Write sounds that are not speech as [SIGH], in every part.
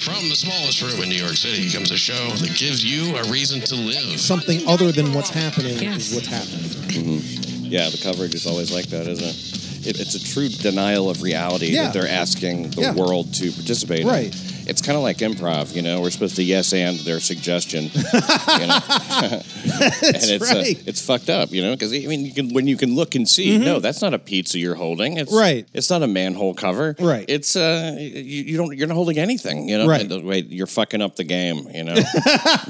From the smallest room in New York City comes a show that gives you a reason to live. Something other than what's happening is what's happening. Mm-hmm. Yeah, the coverage is always like that, isn't it? it it's a true denial of reality Yeah. that they're asking the Yeah. world to participate Right. in. It's kind of like improv, you know. We're supposed to yes and their suggestion, you know. [LAUGHS] [LAUGHS] and it's uh, it's fucked up, you know, because I mean, you can when you can look and see, no, that's not a pizza you're holding. It's Mm-hmm. Right. It's not a manhole cover. Right. It's uh, you, you don't you're not holding anything, you know. Right. And, Wait, you're fucking up the game, you know. [LAUGHS]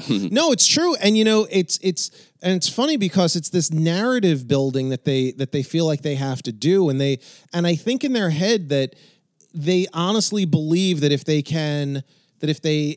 No, it's true, and you know, it's it's and it's funny because it's this narrative building that they that they feel like they have to do, and they and I think in their head that they honestly believe that if they can that if they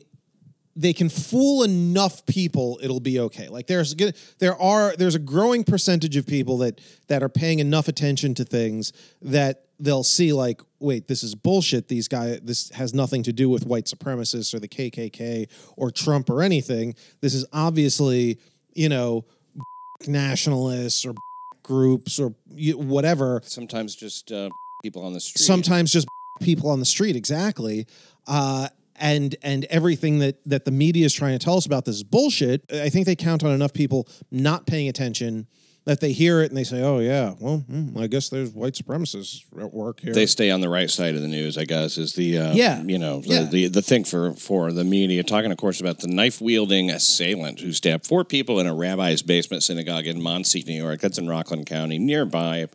they can fool enough people it'll be okay. Like there's good there are there's a growing percentage of people that that are paying enough attention to things that they'll see like wait this is bullshit. These guys this has nothing to do with white supremacists or the KKK or Trump or anything. This is obviously you know [LAUGHS] nationalists or [LAUGHS] groups or whatever. Sometimes just uh, people on the street. sometimes just people on the street exactly. Uh and and everything that that the media is trying to tell us about this is bullshit. I think they count on enough people not paying attention that they hear it and they say oh yeah well hmm, i guess there's white supremacists at work here they stay on the right side of the news, I guess, is the uh, Yeah. you know the, Yeah. the the thing for for the media. Talking, of course, about the knife wielding assailant who stabbed four people in a rabbi's basement synagogue in Monsignor, New York. That's in Rockland County, nearby,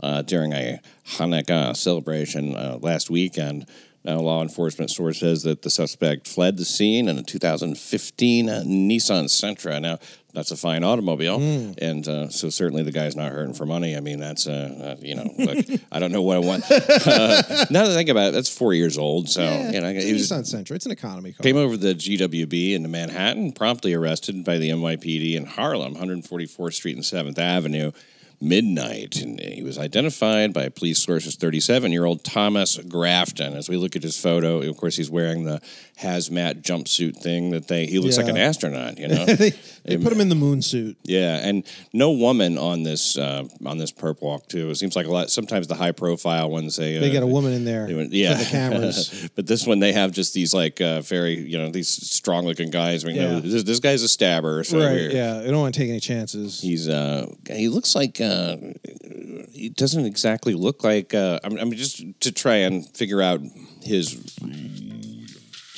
uh, during a Hanukkah celebration uh, last weekend. Now, law enforcement source says that the suspect fled the scene in a 2015 Nissan Sentra. Now, that's a fine automobile, and uh, so certainly the guy's not hurting for money. I mean, that's uh, uh, you know, look, I don't know what I want. [LAUGHS] Uh, now that I think about it, that's four years old. So you know, it's was Nissan Sentra. It's an economy car. came over the GWB into Manhattan, promptly arrested by the NYPD in Harlem, 144th Street and 7th Avenue, midnight. And he was identified by police sources 37 year old Thomas Grafton. As we look at his photo, of course, he's wearing the hazmat jumpsuit thing that they, he looks like an astronaut, you [LAUGHS] know? they they put him in the moon suit. Yeah, and no woman on this uh, on this perp walk too. It seems like a lot. Sometimes the high profile ones they uh, They got a woman in there went- yeah, for the cameras. [LAUGHS] but this one they have just these like uh, very you know these strong looking guys. Yeah. no, this, this guy's a stabber. So right? Yeah, they don't want to take any chances. He's uh he looks like uh he doesn't exactly look like uh I'm, I'm just to try and figure out his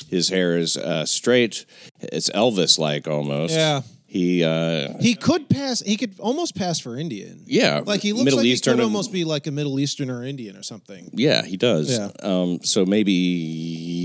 his hair is uh straight it's Elvis like almost Yeah. he uh He could pass. He could almost pass for Indian. yeah Like he looks Middle like Eastern he could almost be like a Middle Eastern or Indian or something. Yeah, he does. Yeah. Um, so maybe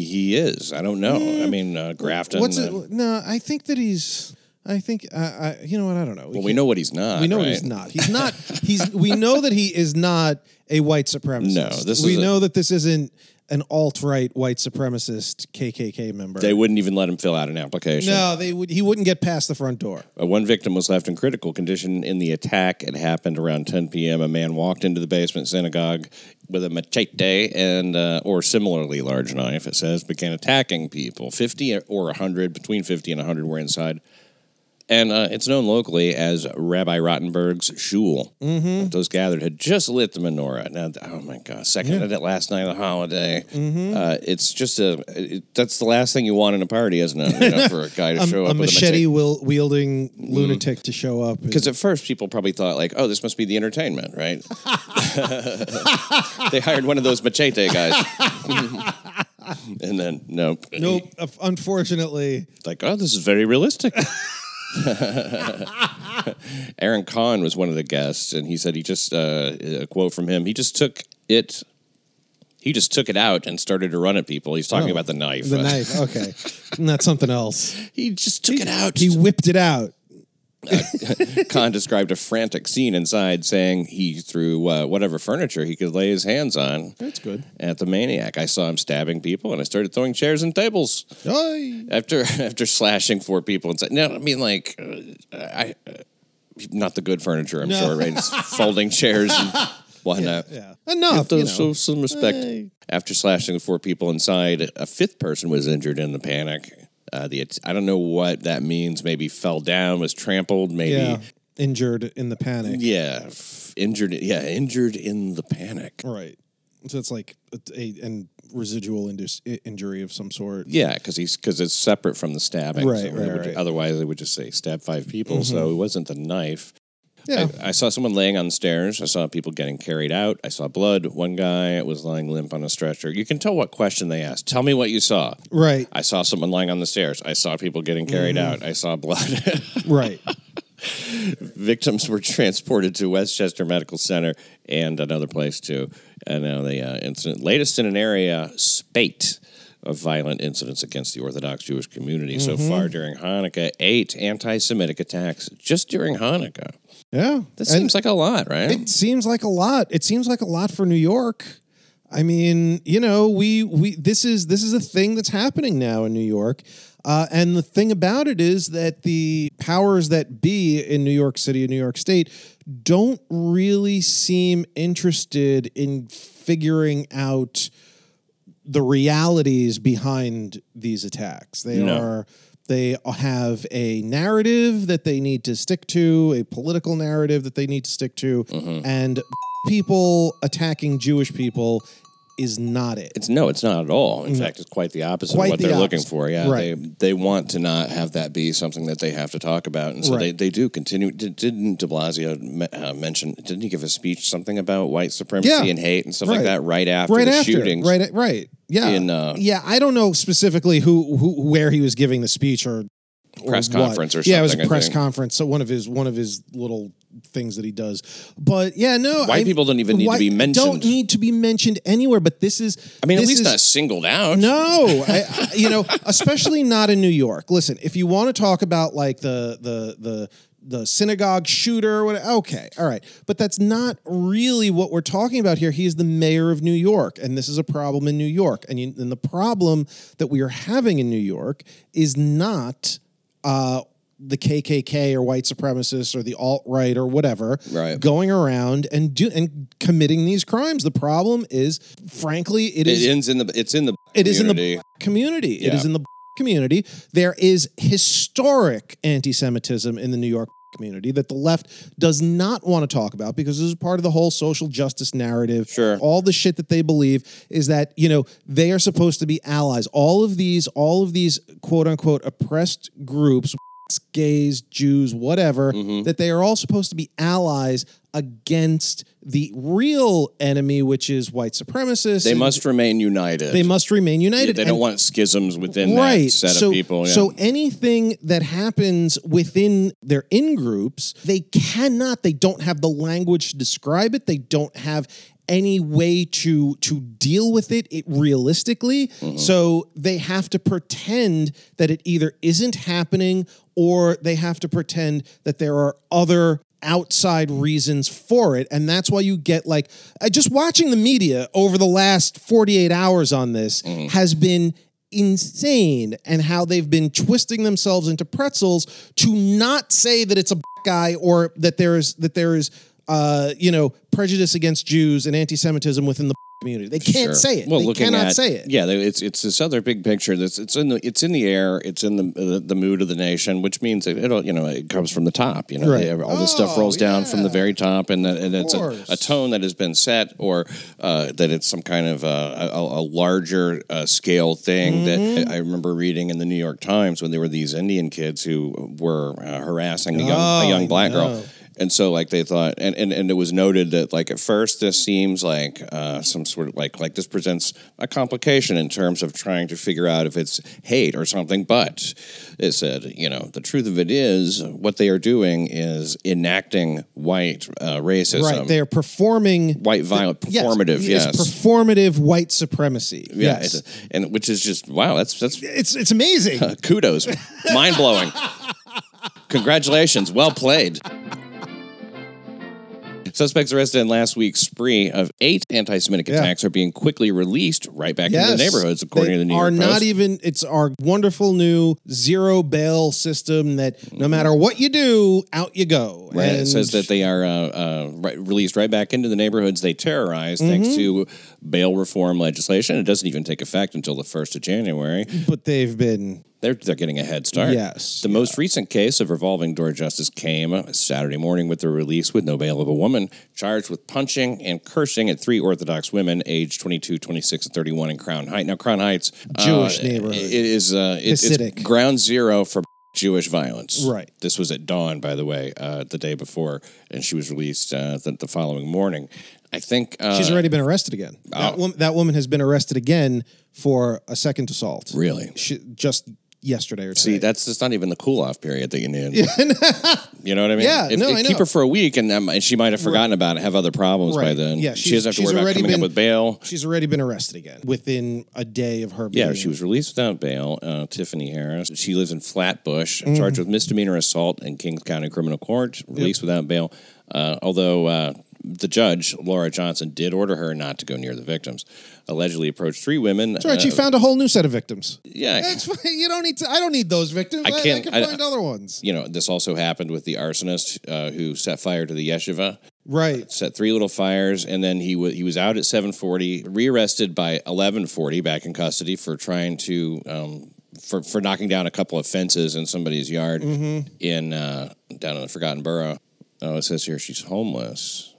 he is. I don't know. I mean, uh, Grafton. What's uh, it? No, I think that he's. I think. Uh, I, you know what? I don't know. well, we know what he's not. We know right? what he's not. He's not. He's. We know that he is not a white supremacist. No, this we is a- know that this isn't an alt right white supremacist KKK member. They wouldn't even let him fill out an application. no, they would. He wouldn't get past the front door. Uh, one victim was left in critical condition in the attack. It happened around 10 p.m. A man walked into the basement synagogue with a machete and uh, or similarly large knife. It says began attacking people. 50 or 100, between 50 and 100 were inside. And uh, it's known locally as Rabbi Rottenberg's shul. Mm-hmm. Those gathered had just lit the menorah. Now, oh my God, second at it last night of the holiday. Mm-hmm. Uh, it's just a. It, that's the last thing you want in a party, isn't it? You know, for a guy to [LAUGHS] show a up machete a machete. wil- wielding lunatic to show up. Because at first people probably thought like, oh, this must be the entertainment, right? [LAUGHS] they hired one of those machete guys. [LAUGHS] and then nope. nope. Unfortunately, Like, oh, this is very realistic. [LAUGHS] Aaron Kahn was one of the guests, and he said he just uh, a quote from him. He just took it. He just took it out and started to run at people. He's talking Oh, about the knife. the knife. Okay, [LAUGHS] that's something else. he just took it out. He whipped it out. [LAUGHS] Khan described a frantic scene inside, saying he threw uh, whatever furniture he could lay his hands on That's good. at the maniac. I saw him stabbing people, and I started throwing chairs and tables after [LAUGHS] after slashing four people inside. No, I mean like uh, I, uh, not the good furniture. I'm No. sure, right? It's [LAUGHS] folding chairs and whatnot. Yeah, enough. Give You know. so- some respect. Hey. After slashing the four people inside, a fifth person was injured in the panic. Uh, the I don't know what that means. Maybe fell down, was trampled. Maybe Yeah, injured in the panic. yeah, f- injured. Yeah, injured in the panic. Right. So it's like a, a and residual indus, injury of some sort. Yeah, because he's because it's separate from the stabbing. Right, so right, would- right. Mm-hmm. Otherwise, they would just say stab five people. So it wasn't the knife. Yeah. I, I saw someone laying on the stairs. I saw people getting carried out. I saw blood. One guy was lying limp on a stretcher. You can tell what question they asked. Tell me what you saw. Right. I saw someone lying on the stairs. I saw people getting carried Mm-hmm. out. I saw blood. [LAUGHS] Right. Victims were transported to Westchester Medical Center and another place too. And now the uh, incident, latest in an area spate of violent incidents against the Orthodox Jewish community so Mm-hmm. far during Hanukkah. Eight anti-Semitic attacks just during Hanukkah. Yeah. That And seems like a lot, right? it seems like a lot. It seems like a lot for New York. I mean, you know, we we this is this is a thing that's happening now in New York. Uh, and the thing about it is that the powers that be in New York City and New York State don't really seem interested in figuring out the realities behind these attacks. They No. are they have a narrative that they need to stick to, a political narrative that they need to stick to, Mm-hmm. and people attacking Jewish people is not it. It's no, it's not at all. In fact, it's quite the opposite Quite of what the they're looking for. Yeah, Right. they they want to not have that be something that they have to talk about, and so they, Right. they do continue. Did, didn't De Blasio me- uh, mention? Didn't he give a speech something about white supremacy Yeah. and hate and stuff like that right after right the after, shootings? right, right, yeah, in, uh, yeah. I don't know specifically who, who where he was giving the speech or Press what. conference or something. Yeah, it was a I press think. conference. So one of his one of his little things that he does. But yeah, no, White people don't even need to be mentioned. Don't need to be mentioned anywhere. But this is. I mean, at this least is, not singled out. No, I, I- you know, [LAUGHS] especially not in New York. Listen, if you want to talk about like the the the the synagogue shooter, what? Okay, all right, but that's not really what we're talking about here. He is the mayor of New York, and this is a problem in New York. And, you, and the problem that we are having in New York is not. Uh, the KKK or white supremacists or the alt right or whatever, Right. going around and do and committing these crimes. The problem is, frankly, it is It ends in the. It's in the. it is in the community. It Yeah. is in the community. There is historic anti-Semitism in the New York community that the left does not want to talk about because this is part of the whole social justice narrative. Sure. All the shit that they believe is that, you know, they are supposed to be allies. All of these, all of these quote unquote oppressed groups, gays, Jews, whatever, Mm-hmm. that they are all supposed to be allies against the real enemy, which is white supremacists. They must remain united. they must remain united. They don't want schisms within right. that set so, of people. Yeah. so anything that happens within their in groups, they cannot. They don't have the language to describe it. They don't have any way to to deal with it, it realistically. Mm-hmm. So they have to pretend that it either isn't happening or they have to pretend that there are other outside reasons for it and that's why you get like uh, just watching the media over the last 48 hours on this Mm-hmm. has been insane and how they've been twisting themselves into pretzels to not say that it's a guy or that there is that there is uh you know prejudice against Jews and anti-Semitism within the [LAUGHS] community. They can't Sure. say it. Well, they cannot at, say it. Yeah, it's it's this other big picture. That's it's in the it's in the air. It's in the the, the mood of the nation, which means that it'll you know it comes from the top. You know, Right. They- all this stuff Oh, rolls down from the very top, and, that, and it's a, a tone that has been set, or uh, that it's some kind of uh, a, a larger uh, scale thing. Mm-hmm. That I remember reading in the New York Times when there were these Indian kids who were uh, harassing a young Oh, a young black no. girl. And so, like they thought, and, and, and it was noted that, like at first, this seems like uh, some sort of like like this presents a complication in terms of trying to figure out if it's hate or something. But it said, you know, the truth of it is, what they are doing is enacting white uh, racism, Right. They are performing white violent yes, performative. it's Yes, performative white supremacy. yeah, yes. and which is just wow. That's that's It's it's amazing. [LAUGHS] kudos, mind blowing. [LAUGHS] Congratulations, well played. Suspects arrested in last week's spree of eight anti-Semitic Yeah. attacks are being quickly released right back yes. into the neighborhoods, according to the New are York not even it's our wonderful new zero bail system that no matter what you do, out you go. Right. It says that they are uh, uh, right, released right back into the neighborhoods they terrorize thanks Mm-hmm. to bail reform legislation. It doesn't even take effect until the 1st of January. but they've been They're, they're getting a head start. Yes, The most recent case of revolving door justice came Saturday morning with the release with no bail of a woman charged with punching and cursing at three Orthodox women aged 22, 26, and 31 in Crown Heights. Now, Crown Heights, Jewish uh, neighborhood. It is uh, it- it's ground zero for Jewish violence. Right. This was at dawn, by the way, uh, the day before, and she was released uh, the, the following morning. I think uh, She's already been arrested again. That, woman, that woman has been arrested again for a second assault. Really? She, just yesterday or See, that's just not even the cool off period that you need. [LAUGHS] you know what I mean? Yeah, If- no, if- I keep her for a week, and, um, and she might have forgotten about it, have other problems by Right. then. Yeah, she she's- doesn't have to she's worry about already coming been- up with bail. She's already been arrested again within a day of her being. Yeah, she was released without bail. Uh, Tiffany Harris. She lives in Flatbush, Mm-hmm. charged with misdemeanor assault in Kings County Criminal Court. Released without bail. Uh, although uh, the judge, Laura Johnson, did order her not to go near the victims. Allegedly approached three women. That's right. She uh, found a whole new set of victims. yeah, That's fine. You don't need to. I don't need those victims. I I, can't- can I- find other ones. you know, this also happened with the arsonist uh, who set fire to the yeshiva. Right. set three little fires, and then he was he was out at seven forty, rearrested by eleven forty, back in custody for trying to um, for for knocking down a couple of fences in somebody's yard in uh, down in the Forgotten Borough. Oh, it says here she's homeless.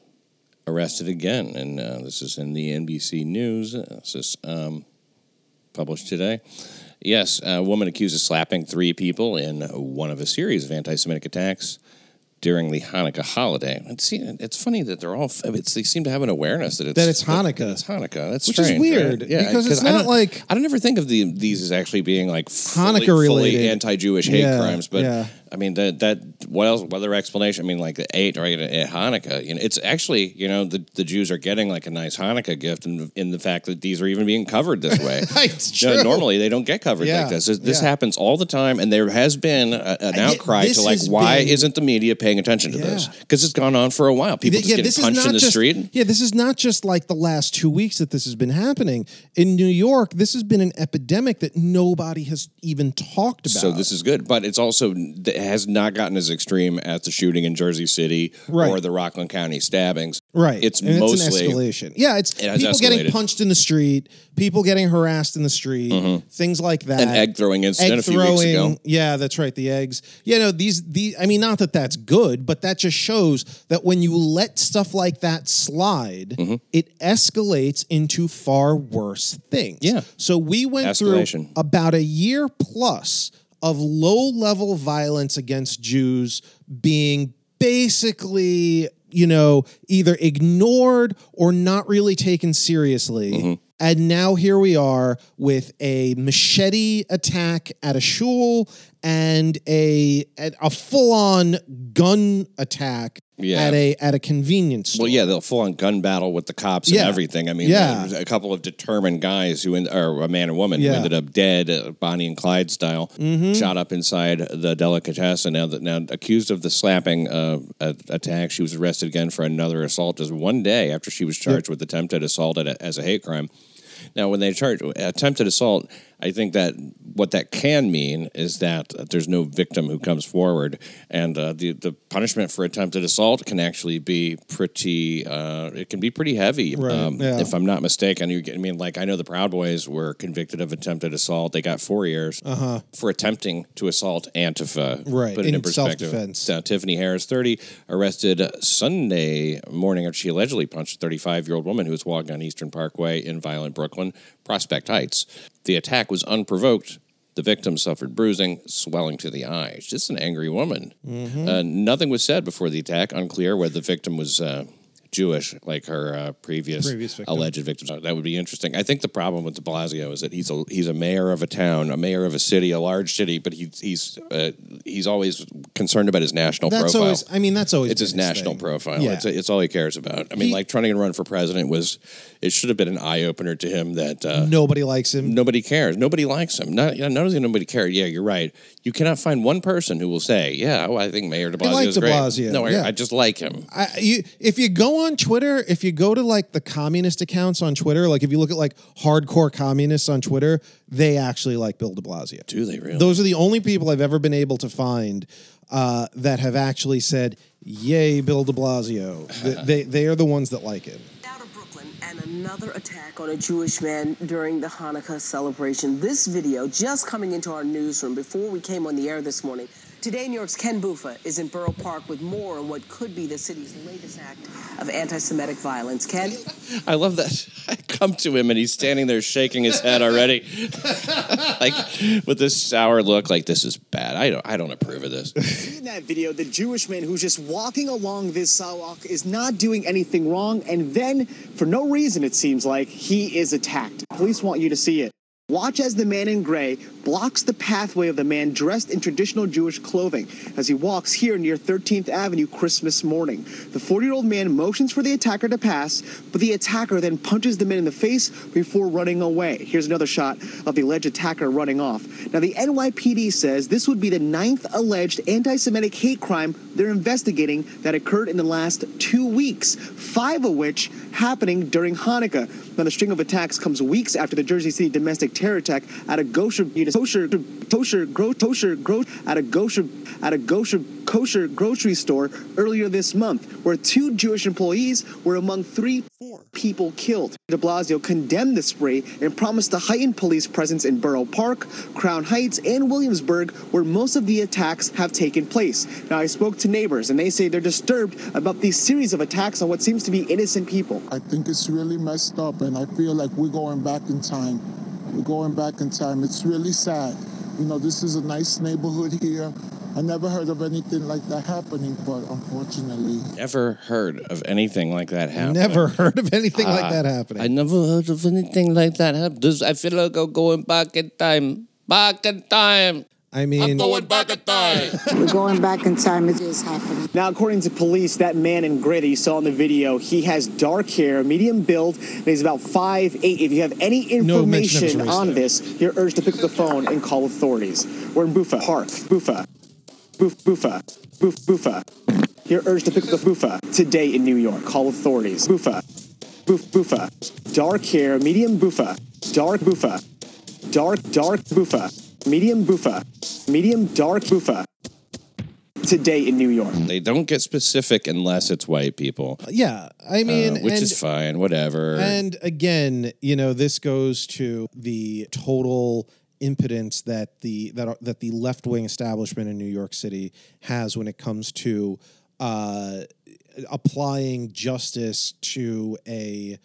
Arrested again, and uh, this is in the NBC News. This is um, published today. Yes, a woman accused of slapping three people in one of a series of anti-Semitic attacks during the Hanukkah holiday. It's, it's funny that they're all. It's, they seem to have an awareness that it's That it's Hanukkah. that it's Hanukkah. That's Which is weird, right? Yeah, because it's not don't- like- I don't ever think of the, these as actually being like fully, Hanukkah related. anti-Jewish hate Yeah, crimes. But yeah. I mean that that what else? What other explanation? I mean, like the eight right at eh, Hanukkah. You know, it's actually you know the, the Jews are getting like a nice Hanukkah gift in, in the fact that these are even being covered this way. [LAUGHS] It's You know, true. normally they don't get covered Yeah, like this. This, yeah. happens all the time, and there has been a, an outcry this to like, why been- isn't the media paying attention to this? Because it's gone on for a while. People just yeah, getting punched in the just, street. Yeah, this is not just like the last two weeks that this has been happening. In New York, this has been an epidemic that nobody has even talked about. So this is good, but it's also has not gotten as extreme as the shooting in Jersey City Right. or the Rockland County stabbings. Right. It's And mostly it's escalation. Yeah, it's It people getting punched in the street, people getting harassed in the street, things like that. an egg throwing incident Egg a few weeks ago. yeah, that's right. The eggs, you know, these, the. I mean, not that that's good, but that just shows that when you let stuff like that slide, Mm-hmm. it escalates into far worse things. Yeah. So we went Escalation. through about a year plus of low level violence against Jews being basically, you know, either ignored or not really taken seriously. Mm-hmm. And now here we are with a machete attack at a shul and a a full on gun attack Yeah. at a at a convenience store. Well, yeah, they'll full on gun battle with the cops and everything. I mean, Yeah. a couple of determined guys who, en- or a man and woman who ended up dead, uh, Bonnie and Clyde style, Mm-hmm. shot up inside the delicatessen. Now, that now accused of the slapping uh, attack, she was arrested again for another assault just one day after she was charged with attempted assault at a, as a hate crime. Now, when they charge attempted assault, I think that what that can mean is that there's no victim who comes forward, and uh, the the punishment for attempted assault can actually be pretty. Uh, it can be pretty heavy, Right, um, yeah. if I'm not mistaken. You I mean, like I know the Proud Boys were convicted of attempted assault. They got four years for attempting to assault Antifa. Uh-huh. Right, put it in, in perspective. Uh, Tiffany Harris, 30, arrested Sunday morning after she allegedly punched a 35 year old woman who was walking on Eastern Parkway in violent Brooklyn, Prospect Heights. The attack was unprovoked. The victim suffered bruising, swelling to the eye. She's just an angry woman. Mm-hmm. Uh, nothing was said before the attack. Unclear whether the victim was uh, Jewish, like her uh, previous, Previous victim. alleged victims. That would be interesting. I think the problem with De Blasio is that he's a he's a mayor of a town, a mayor of a city, a large city, but he, he's uh, he's always concerned about his national That's profile. always. I mean, that's always. it's his national thing. profile. Yeah. It's, it's all he cares about. I mean, He- like trying to run for president was, it should have been an eye opener to him that uh, Nobody likes him. nobody cares. Nobody likes him. Not, you know, not only nobody cares. Yeah, you're right. You cannot find one person who will say, "Yeah, well, I think Mayor De Blasio like is de great." No, I, yeah. I just like him. I, you, if you go on Twitter, if you go to like the communist accounts on Twitter, like if you look at like hardcore communists on Twitter, they actually like Bill de Blasio. Do they really? Those are the only people I've ever been able to find uh, that have actually said, "Yay, Bill de Blasio." Th- [LAUGHS] they they are the ones that like it out of Brooklyn and And another attack on a Jewish man during the Hanukkah celebration. This video just coming into our newsroom before we came on the air this morning. Today, New York's Ken Buffa is in Borough Park with more on what could be the city's latest act of anti Semitic violence. Ken? I love that. [LAUGHS] I come to him and he's standing there shaking his head already, [LAUGHS] like with this sour look, like this is bad. I don't, I don't approve of this. In that video, the Jewish man who's just walking along this sidewalk is not doing anything wrong, and then, for no reason, it seems like he is attacked. Police want you to see it. Watch as the man in gray blocks the pathway of the man dressed in traditional Jewish clothing as he walks here near 13th Avenue Christmas morning. The 40 year old man motions for the attacker to pass, but the attacker then punches the man in the face before running away. Here's another shot of the alleged attacker running off. Now, the NYPD says this would be the ninth alleged anti Semitic hate crime they're investigating that occurred in the last two weeks, five of which happening during Hanukkah. Now, the string of attacks comes weeks after the Jersey City domestic terror attack at a kosher, kosher, kosher, gro, kosher, gro, at a kosher, at a kosher, kosher grocery store earlier this month, where two Jewish employees were among three Four. people killed. De Blasio condemned the spree and promised to heighten police presence in Borough Park, Crown Heights, and Williamsburg, where most of the attacks have taken place. Now, I spoke to neighbors, and they say they're disturbed about these series of attacks on what seems to be innocent people. I think it's really messed up, and I feel like we're going back in time. We're going back in time. It's really sad. You know, this is a nice neighborhood here. I never heard of anything like that happening, but unfortunately, Never heard of anything like that happening. Never heard of anything like Ah, that happening. I never heard of anything like that happening. I feel like I'm going back in time. Back in time. I mean, back in time. We're going back in time. [LAUGHS] It is happening. Now, according to police, that man in gray that you saw in the video, he has dark hair, medium build, and he's about five eight. If you have any No mention of his information race on this, you're urged to pick up the phone and call authorities. We're in Buffa Park. Buffa. Boof, Buffa. Boof, Buffa. You're urged to pick up the Buffa today in New York. Call authorities. Buffa. Boof, Buffa. Dark hair, medium Buffa. Dark Buffa. Dark, dark Buffa. Medium Buffa. Medium dark Buffa. Today in New York. They don't get specific unless it's white people, yeah, I mean, uh, which and, is fine. Whatever. And again, you know, this goes to the total impotence that the that that the left wing establishment in New York City has when it comes to uh, applying justice to a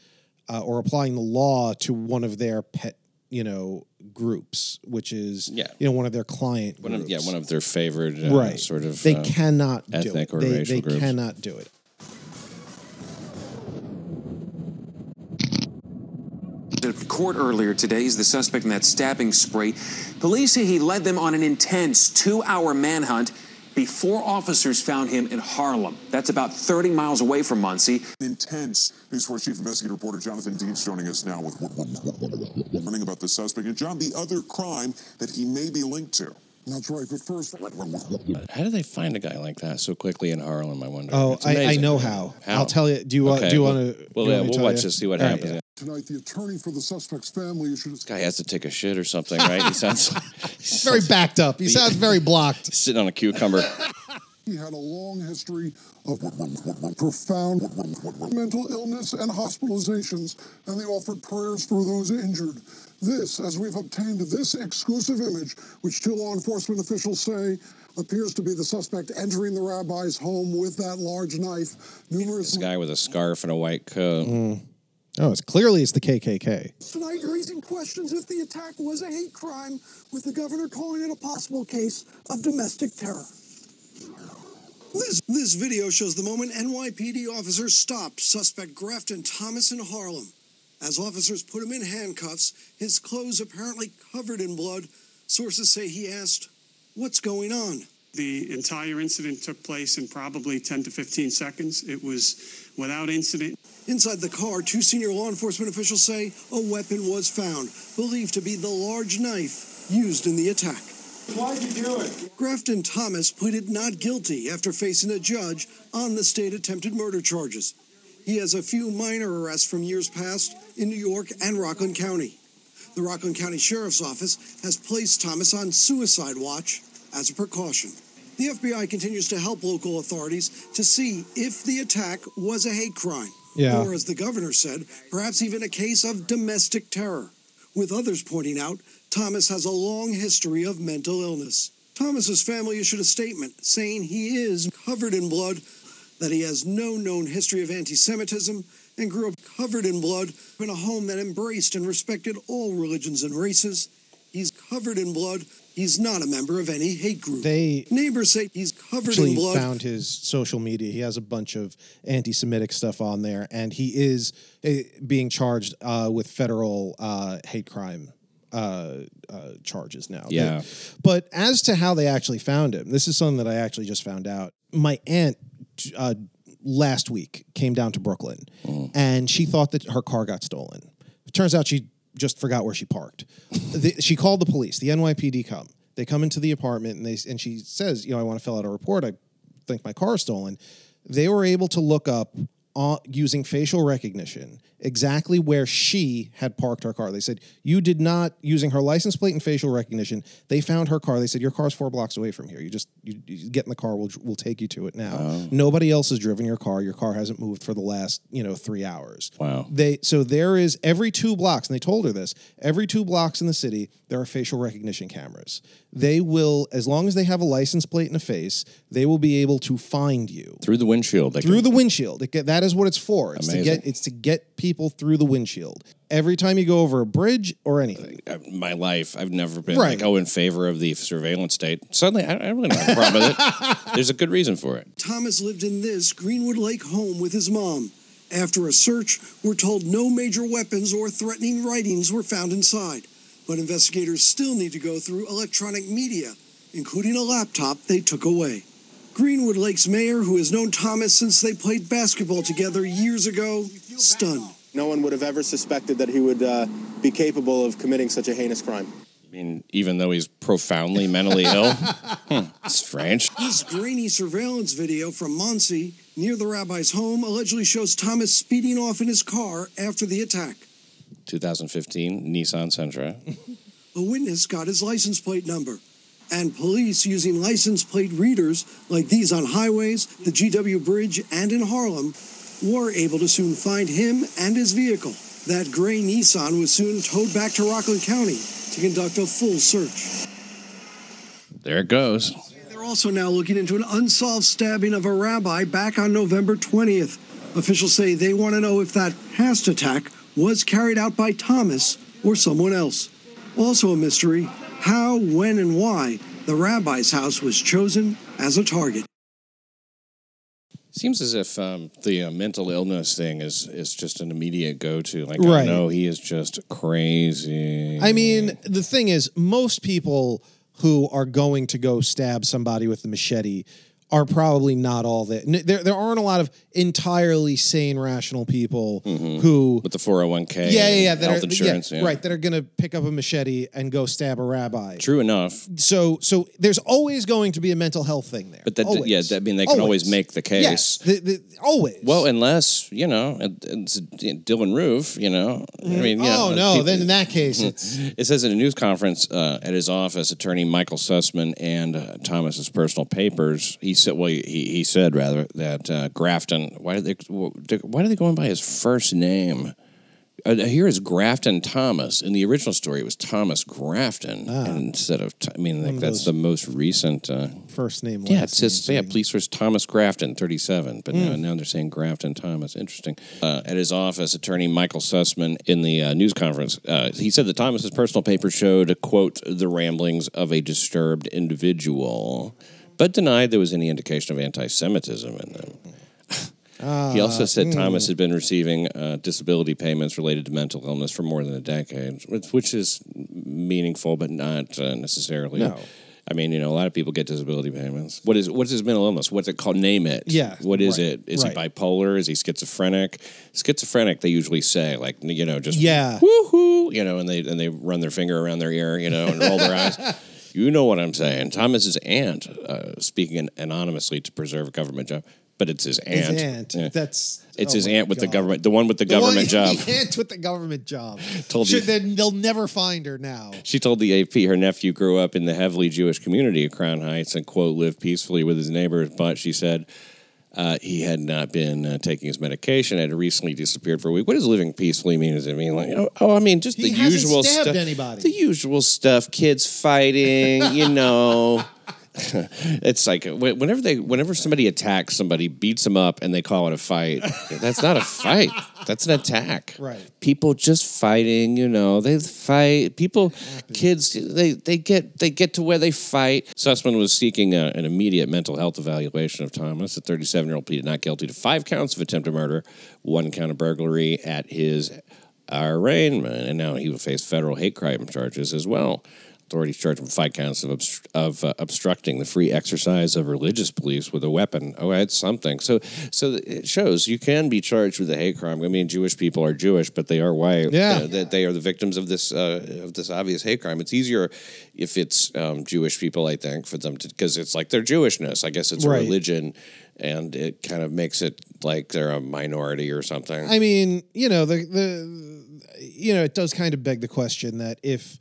uh, or applying the law to one of their pet you know groups, which is Yeah. you know one of their client one of, groups. yeah, one of their favorite uh, right sort of. they uh, cannot do ethnic it. or they, racial they groups. cannot do it. To court earlier today is the suspect in that stabbing spree. Police say he led them on an intense two hour manhunt before officers found him in Harlem. That's about 30 miles away from Monsey. intense. News 4 Chief Investigative Reporter Jonathan Dienst joining us now with learning about the suspect and John, the other crime that he may be linked to. that's right. But first, uh, How do they find a guy like that so quickly in Harlem? I wonder. Oh, I, I know how. How? I'll tell you. Do you want? Okay, do you well- want to? Well, yeah, we'll watch to see what happens. yeah. Tonight, the attorney for the suspect's family issued a Guy has to take a shit or something, right? He sounds [LAUGHS] He's very backed up. He sounds very blocked. [LAUGHS] sitting on a cucumber. He had a long history of profound mental illness and hospitalizations, and they offered prayers for those injured. This, as we've obtained this exclusive image, which two law enforcement officials say appears to be the suspect entering the rabbi's home with that large knife. Numerous This guy with a scarf and a white coat. Mm-hmm. Oh, it's clearly it's the KKK. tonight raising questions if the attack was a hate crime, with the governor calling it a possible case of domestic terror. This, this video shows the moment NYPD officers stopped suspect Grafton Thomas in Harlem. As officers put him in handcuffs, his clothes apparently covered in blood, sources say he asked, What's going on? The entire incident took place in probably 10 to 15 seconds. It was without incident. Inside the car, two senior law enforcement officials say a weapon was found, believed to be the large knife used in the attack. Why'd you do it? Grafton Thomas pleaded not guilty after facing a judge on the state attempted murder charges. He has a few minor arrests from years past in New York and Rockland County. The Rockland County Sheriff's Office has placed Thomas on suicide watch as a precaution. The FBI continues to help local authorities to see if the attack was a hate crime. Yeah. Or, as the governor said, perhaps even a case of domestic terror. With others pointing out, Thomas has a long history of mental illness. Thomas's family issued a statement saying he is covered in blood, that he has no known history of anti Semitism, and grew up covered in blood in a home that embraced and respected all religions and races. He's covered in blood. He's not a member of any hate group. They Neighbors say he's covered in blood. found his social media. He has a bunch of anti-Semitic stuff on there, and he is uh, being charged uh, with federal uh, hate crime uh, uh, charges now. Yeah. But as to how they actually found him, this is something that I actually just found out. My aunt uh, last week came down to Brooklyn, and she thought that her car got stolen. It turns out she just forgot where she parked. the, she called the police. The NYPD come. They come into the apartment and they and she says, you know, I want to fill out a report. I think my car is stolen. They were able to look up uh, using facial recognition exactly where she had parked her car. They said you did not using her license plate and facial recognition. They found her car. They said your car's four blocks away from here. You just you, you get in the car. We'll we'll take you to it now. Oh. Nobody else has driven your car. Your car hasn't moved for the last you know three hours. Wow. They so there is every two blocks, and they told her this. Every two blocks in the city, there are facial recognition cameras. They will, as long as they have a license plate and a face, they will be able to find you Through the windshield. Through can- the windshield. It that is what it's for. It's to Amazing. get it's to get people through the windshield. Every time you go over a bridge or anything. uh, my life, I've never been Right. like, oh, in favor of the surveillance state. Suddenly, I, I really don't have a problem with it. [LAUGHS] There's a good reason for it. Thomas lived in this Greenwood Lake home with his mom. After a search, we're told no major weapons or threatening writings were found inside. But investigators still need to go through electronic media, including a laptop they took away. Greenwood Lake's mayor, who has known Thomas since they played basketball together years ago, stunned. No one would have ever suspected that he would uh, be capable of committing such a heinous crime. I mean, even though he's profoundly mentally ill, [LAUGHS] Hmm, strange. This grainy surveillance video from Monsey near the rabbi's home allegedly shows Thomas speeding off in his car after the attack. 2015 Nissan Sentra. A witness got his license plate number. And police using license plate readers like these on highways, the GW Bridge, and in Harlem were able to soon find him and his vehicle. That gray Nissan was soon towed back to Rockland County to conduct a full search. There it goes. They're also now looking into an unsolved stabbing of a rabbi back on November 20th. Officials say they want to know if that past attack was carried out by Thomas or someone else. Also a mystery how, when, and why the rabbi's house was chosen as a target. Seems as if um, the uh, mental illness thing is is just an immediate go to. Like, Right. oh no, he is just crazy. I mean, the thing is, most people who are going to go stab somebody with a machete are probably not all that. n- There, there aren't a lot of entirely sane, rational people who with the 401k, yeah, yeah, yeah, and that health are, insurance, yeah, yeah. right, that are going to pick up a machete and go stab a rabbi. True enough. So, so there's always going to be a mental health thing there. But that, Always. yeah, that, I mean, they can always make the case. Yes, the, the, always. Well, unless you know, it's Dylann Roof. You know, I mean, yeah. oh no, then in that case, [LAUGHS] It says in a news conference uh, at his office, attorney Michael Sussman and uh, Thomas's personal papers. He said, well, he, he said rather that uh, Grafton. Why did they? Why are they going by his first name? Uh, here is Grafton Thomas. In the original story, it was Thomas Grafton instead of. I mean, like that's the most recent. Uh, first name. yeah, it says yeah, police was Thomas Grafton, thirty-seven, but now, Mm. now they're saying Grafton Thomas. Interesting. Uh, at his office, attorney Michael Sussman in the uh, news conference, uh, he said that Thomas's personal paper showed quote the ramblings of a disturbed individual, but denied there was any indication of anti-Semitism in them. [LAUGHS] He also said Ah, Thomas mm. had been receiving uh, disability payments related to mental illness for more than a decade, which, is meaningful, but not uh, necessarily. No. I mean, you know, a lot of people get disability payments. What is what is his mental illness? What's it called? Name it. Yeah, What is right, it? Is he bipolar? Is he schizophrenic? Schizophrenic, they usually say, like you know, just Yeah. woohoo, you know, and they and they run their finger around their ear, you know, and roll their eyes. [LAUGHS] You know what I'm saying? Thomas's aunt, uh, speaking anonymously to preserve a government job, but it's his His aunt. aunt. Yeah. That's It's oh his aunt with the government, the one with the, The one- government [LAUGHS] job. The aunt with the government job. Told Should, you. they'll never find her now. She told the AP her nephew grew up in the heavily Jewish community of Crown Heights and, quote, lived peacefully with his neighbors. But she said, Uh, he had not been uh, taking his medication. Had recently disappeared for a week. What does living peacefully mean? Does it mean like, oh, oh I mean, just He the usual stuff. anybody. The usual stuff. Kids fighting. you know. [LAUGHS] [LAUGHS] it's like whenever they, whenever somebody attacks somebody, beats them up, and they call it a fight. that's not a fight. That's an attack. Right. People just fighting. You know, they fight. People, kids, they they get they get to where they fight. Sussman was seeking a, an immediate mental health evaluation of Thomas. The 37 year old pleaded not guilty to five counts of attempted murder, one count of burglary at his arraignment, and now he will face federal hate crime charges as well. Authorities charged him with five counts of, obstr- of uh, obstructing the free exercise of religious beliefs with a weapon. Oh, that's something. So, so it shows you can be charged with a hate crime. I mean, Jewish people are Jewish, but they are white. Yeah. Uh, that they are the victims of this uh, of this obvious hate crime. It's easier if it's um, Jewish people, I think, for them to because it's like their Jewishness. I guess it's a Right. religion, and it kind of makes it like they're a minority or something. I mean, you know, the the you know, it does kind of beg the question that if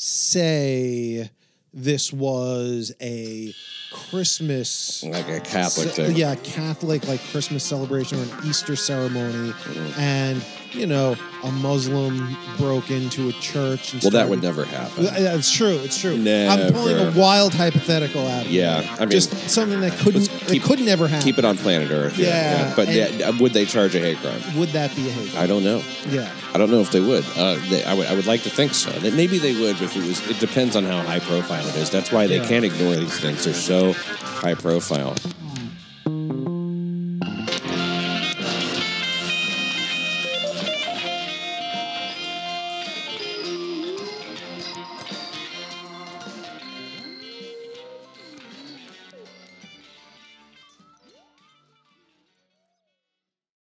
say this was a Christmas like a Catholic ce- thing. yeah, Catholic like Christmas celebration or an Easter ceremony, Mm-hmm. and you know, a Muslim broke into a church. And Well, that would never happen. Yeah, It's true. It's true. I'm pulling a wild hypothetical out of Yeah, it. I mean- just something that couldn't that could never happen. Keep it on planet Earth. Yeah, Yeah, But yeah, would they charge a hate crime? Would that be a hate? I don't know. Yeah. I don't know if they would. Uh, they, I would. I would like to think so. That maybe they would if it was. It depends on how high profile it is. That's why they Yeah. can't ignore these things. They're so high profile.